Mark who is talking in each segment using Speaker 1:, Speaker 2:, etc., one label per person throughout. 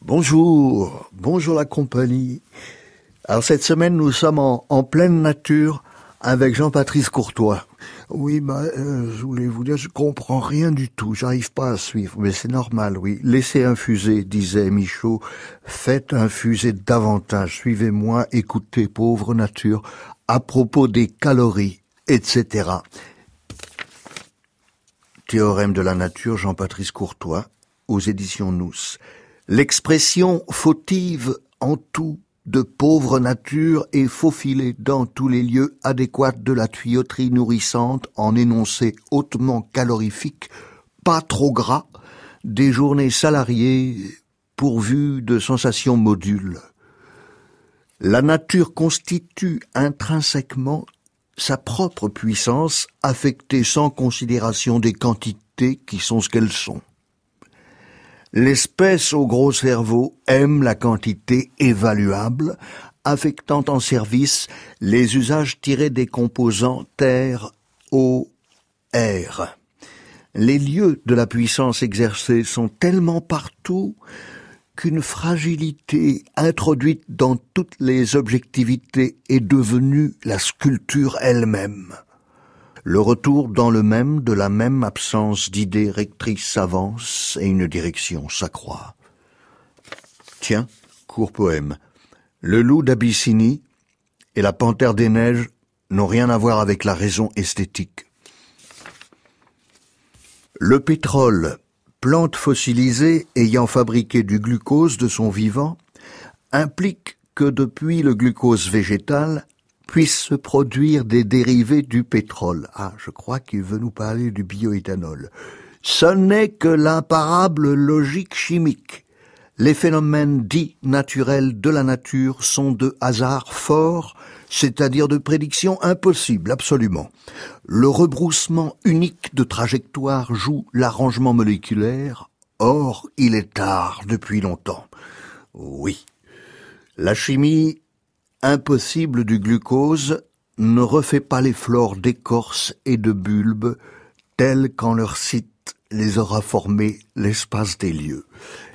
Speaker 1: Bonjour, bonjour la compagnie. Alors cette semaine, nous sommes en, pleine nature avec Jean-Patrice Courtois. Oui, bah, euh, je voulais vous dire, je comprends rien du tout, j'arrive pas à suivre, mais c'est normal, oui. Laissez infuser, disait Michaud. Faites infuser davantage, suivez-moi, écoutez, pauvre nature, à propos des calories, etc. Théorème de la nature, Jean-Patrice Courtois, aux éditions Nous. L'expression fautive en tout de pauvre nature est faufilée dans tous les lieux adéquats de la tuyauterie nourrissante en énoncés hautement calorifiques, pas trop gras, des journées salariées pourvues de sensations modules. La nature constitue intrinsèquement sa propre puissance affectée sans considération des quantités qui sont ce qu'elles sont. L'espèce au gros cerveau aime la quantité évaluable, affectant en service les usages tirés des composants terre, eau, air. Les lieux de la puissance exercée sont tellement partout qu'une fragilité introduite dans toutes les objectivités est devenue la sculpture elle-même le retour dans le même de la même absence d'idées rectrices s'avance et une direction s'accroît. Tiens, court poème. Le loup d'Abyssinie et la panthère des neiges n'ont rien à voir avec la raison esthétique. Le pétrole, plante fossilisée ayant fabriqué du glucose de son vivant, implique que depuis le glucose végétal, puissent se produire des dérivés du pétrole. Ah, je crois qu'il veut nous parler du bioéthanol. Ce n'est que l'imparable logique chimique. Les phénomènes dits naturels de la nature sont de hasard fort, c'est-à-dire de prédiction impossible, absolument. Le rebroussement unique de trajectoire joue l'arrangement moléculaire, or il est tard depuis longtemps. Oui. La chimie impossible du glucose ne refait pas les flores d'écorce et de bulbes telles qu'en leur site les aura formés l'espace des lieux.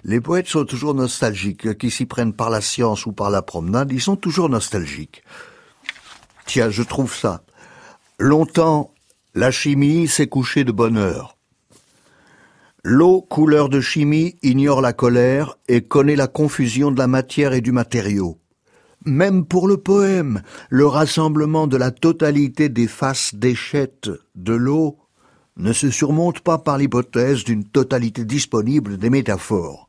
Speaker 1: Les poètes sont toujours nostalgiques, qu'ils s'y prennent par la science ou par la promenade, ils sont toujours nostalgiques. Tiens, je trouve ça. Longtemps, la chimie s'est couchée de bonne heure. L'eau, couleur de chimie, ignore la colère et connaît la confusion de la matière et du matériau. Même pour le poème, le rassemblement de la totalité des faces d'échettes de l'eau ne se surmonte pas par l'hypothèse d'une totalité disponible des métaphores.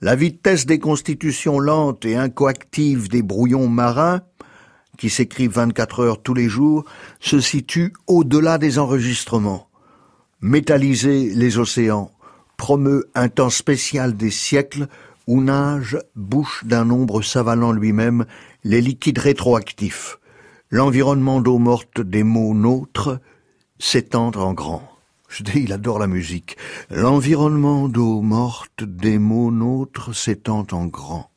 Speaker 1: La vitesse des constitutions lentes et incoactives des brouillons marins, qui s'écrivent 24 heures tous les jours, se situe au-delà des enregistrements. Métalliser les océans promeut un temps spécial des siècles où nage, bouche d'un nombre savalant lui-même, les liquides rétroactifs. L'environnement d'eau morte des mots nôtres s'étend en grand. Il adore la musique. L'environnement d'eau morte des mots nôtres s'étend en grand.